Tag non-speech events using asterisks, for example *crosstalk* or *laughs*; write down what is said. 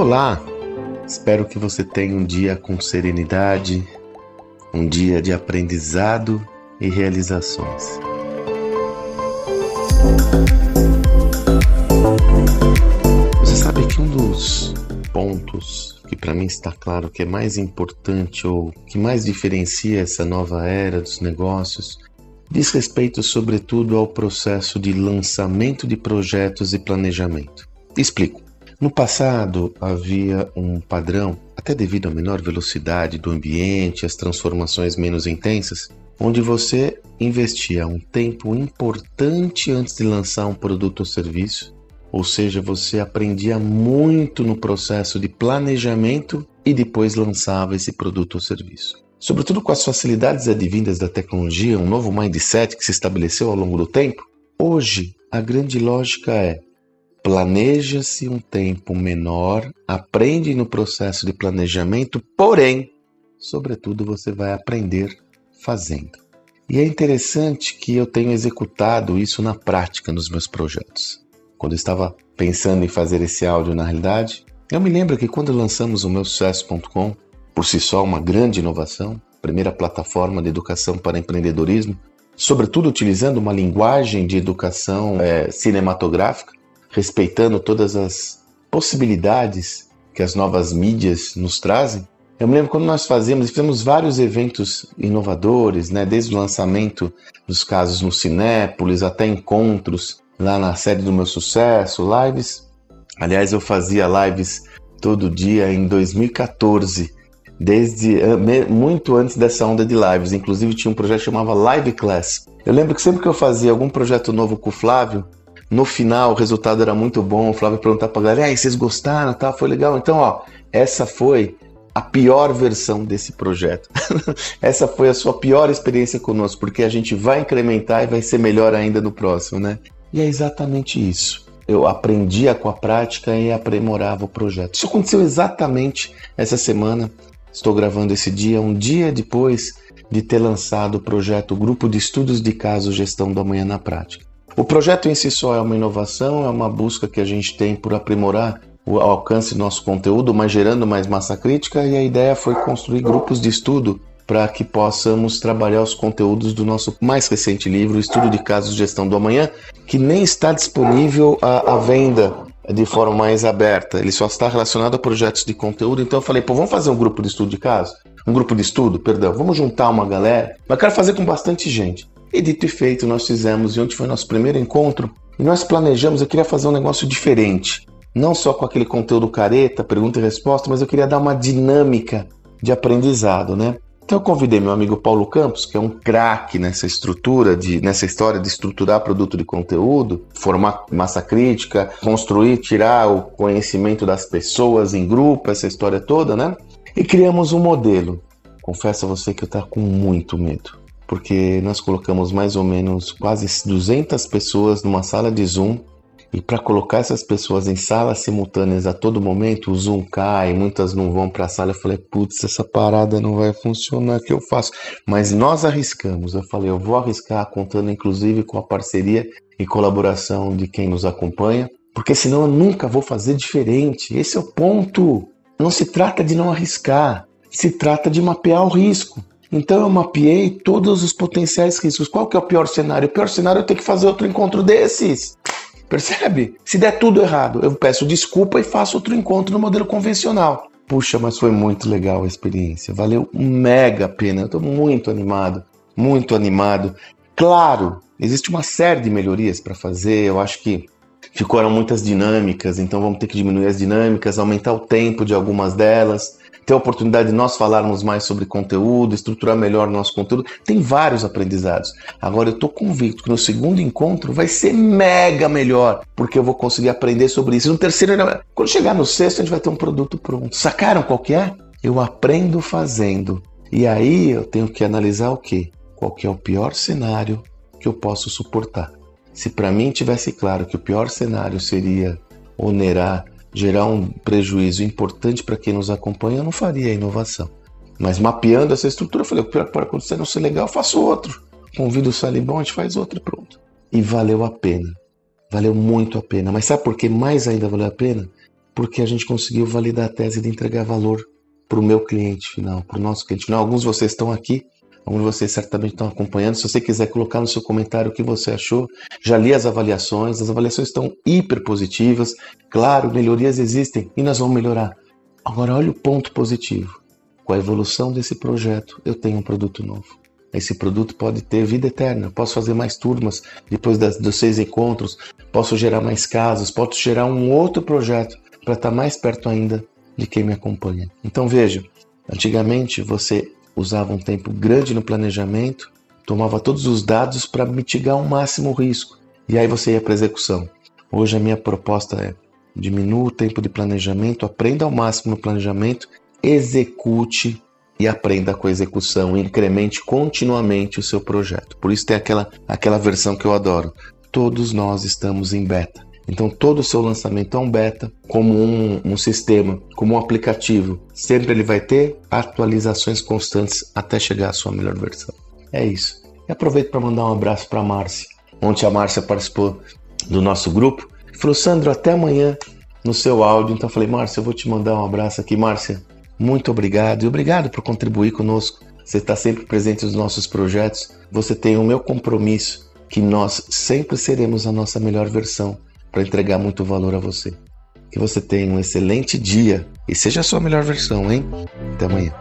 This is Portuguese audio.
Olá! Espero que você tenha um dia com serenidade, um dia de aprendizado e realizações. Você sabe que um dos pontos que para mim está claro que é mais importante ou que mais diferencia essa nova era dos negócios diz respeito sobretudo ao processo de lançamento de projetos e planejamento. Explico. No passado havia um padrão, até devido à menor velocidade do ambiente, as transformações menos intensas, onde você investia um tempo importante antes de lançar um produto ou serviço, ou seja, você aprendia muito no processo de planejamento e depois lançava esse produto ou serviço. Sobretudo com as facilidades advindas da tecnologia, um novo mindset que se estabeleceu ao longo do tempo, hoje a grande lógica é planeja-se um tempo menor, aprende no processo de planejamento, porém, sobretudo, você vai aprender fazendo. E é interessante que eu tenho executado isso na prática nos meus projetos. Quando eu estava pensando em fazer esse áudio na realidade, eu me lembro que quando lançamos o meu sucesso.com, por si só uma grande inovação, primeira plataforma de educação para empreendedorismo, sobretudo utilizando uma linguagem de educação é, cinematográfica, respeitando todas as possibilidades que as novas mídias nos trazem. Eu me lembro quando nós fazíamos, fizemos vários eventos inovadores, né, desde o lançamento dos casos no Cinépolis até encontros lá na série do meu sucesso, lives. Aliás, eu fazia lives todo dia em 2014, desde eh, muito antes dessa onda de lives. Inclusive tinha um projeto que chamava Live Class. Eu lembro que sempre que eu fazia algum projeto novo com o Flávio, no final, o resultado era muito bom. O Flávio perguntar pra galera: vocês gostaram? Tá, foi legal. Então, ó, essa foi a pior versão desse projeto. *laughs* essa foi a sua pior experiência conosco, porque a gente vai incrementar e vai ser melhor ainda no próximo, né? E é exatamente isso. Eu aprendia com a prática e aprimorava o projeto. Isso aconteceu exatamente essa semana. Estou gravando esse dia, um dia depois de ter lançado o projeto Grupo de Estudos de Caso Gestão do Amanhã na Prática. O projeto em si só é uma inovação, é uma busca que a gente tem por aprimorar o alcance do nosso conteúdo, mas gerando mais massa crítica, e a ideia foi construir grupos de estudo para que possamos trabalhar os conteúdos do nosso mais recente livro, Estudo de Casos de Gestão do Amanhã, que nem está disponível à, à venda de forma mais aberta. Ele só está relacionado a projetos de conteúdo. Então eu falei, pô, vamos fazer um grupo de estudo de caso? Um grupo de estudo, perdão, vamos juntar uma galera, mas quero fazer com bastante gente. E dito e feito, nós fizemos, e ontem foi nosso primeiro encontro, e nós planejamos, eu queria fazer um negócio diferente. Não só com aquele conteúdo careta, pergunta e resposta, mas eu queria dar uma dinâmica de aprendizado, né? Então eu convidei meu amigo Paulo Campos, que é um craque nessa estrutura, de, nessa história de estruturar produto de conteúdo, formar massa crítica, construir, tirar o conhecimento das pessoas em grupo, essa história toda, né? E criamos um modelo. Confesso a você que eu estava com muito medo porque nós colocamos mais ou menos quase 200 pessoas numa sala de Zoom e para colocar essas pessoas em salas simultâneas a todo momento, o Zoom cai, muitas não vão para a sala. Eu falei, putz, essa parada não vai funcionar, o que eu faço? Mas nós arriscamos. Eu falei, eu vou arriscar, contando inclusive com a parceria e colaboração de quem nos acompanha, porque senão eu nunca vou fazer diferente. Esse é o ponto. Não se trata de não arriscar, se trata de mapear o risco. Então eu mapeei todos os potenciais riscos. Qual que é o pior cenário? O pior cenário é eu ter que fazer outro encontro desses. Percebe? Se der tudo errado, eu peço desculpa e faço outro encontro no modelo convencional. Puxa, mas foi muito legal a experiência. Valeu mega a pena. Eu estou muito animado, muito animado. Claro, existe uma série de melhorias para fazer. Eu acho que ficaram muitas dinâmicas, então vamos ter que diminuir as dinâmicas, aumentar o tempo de algumas delas ter a oportunidade de nós falarmos mais sobre conteúdo, estruturar melhor nosso conteúdo. Tem vários aprendizados. Agora eu estou convicto que no segundo encontro vai ser mega melhor, porque eu vou conseguir aprender sobre isso. No terceiro, quando chegar no sexto, a gente vai ter um produto pronto. Sacaram qual que é? Eu aprendo fazendo. E aí eu tenho que analisar o quê? Qual que é o pior cenário que eu posso suportar? Se para mim tivesse claro que o pior cenário seria onerar gerar um prejuízo importante para quem nos acompanha, eu não faria a inovação. Mas mapeando essa estrutura, eu falei: pode acontecer não ser legal, eu faço outro. Convido o Salibão, a gente faz outro e pronto. E valeu a pena. Valeu muito a pena. Mas sabe por que mais ainda valeu a pena? porque a gente conseguiu validar a tese de entregar valor para o meu cliente final, para o nosso cliente final. Alguns de vocês estão aqui, alguns de vocês certamente estão acompanhando. Se você quiser colocar no seu comentário o que você achou, já li as avaliações, as avaliações estão hiper positivas. Claro, melhorias existem e nós vamos melhorar. Agora, olha o ponto positivo. Com a evolução desse projeto, eu tenho um produto novo. Esse produto pode ter vida eterna. Posso fazer mais turmas depois das, dos seis encontros. Posso gerar mais casos. Posso gerar um outro projeto para estar tá mais perto ainda de quem me acompanha. Então veja, antigamente você usava um tempo grande no planejamento, tomava todos os dados para mitigar ao máximo o risco e aí você ia para execução. Hoje a minha proposta é diminua o tempo de planejamento, aprenda ao máximo no planejamento, execute e aprenda com a execução, incremente continuamente o seu projeto. Por isso tem aquela, aquela versão que eu adoro. Todos nós estamos em beta. Então, todo o seu lançamento é um beta, como um, um, sistema, como um aplicativo. Sempre ele vai ter atualizações constantes até chegar à sua melhor versão. É isso. E aproveito para mandar um abraço para a Márcia. Ontem a Márcia participou do nosso grupo. Falou, Sandro, até amanhã no seu áudio. Então eu falei, Márcia, eu vou te mandar um abraço aqui. Márcia, muito obrigado. E obrigado por contribuir conosco. Você está sempre presente nos nossos projetos. Você tem o meu compromisso que nós sempre seremos a nossa melhor versão para entregar muito valor a você. Que você tenha um excelente dia e seja a sua melhor versão, hein? Até amanhã.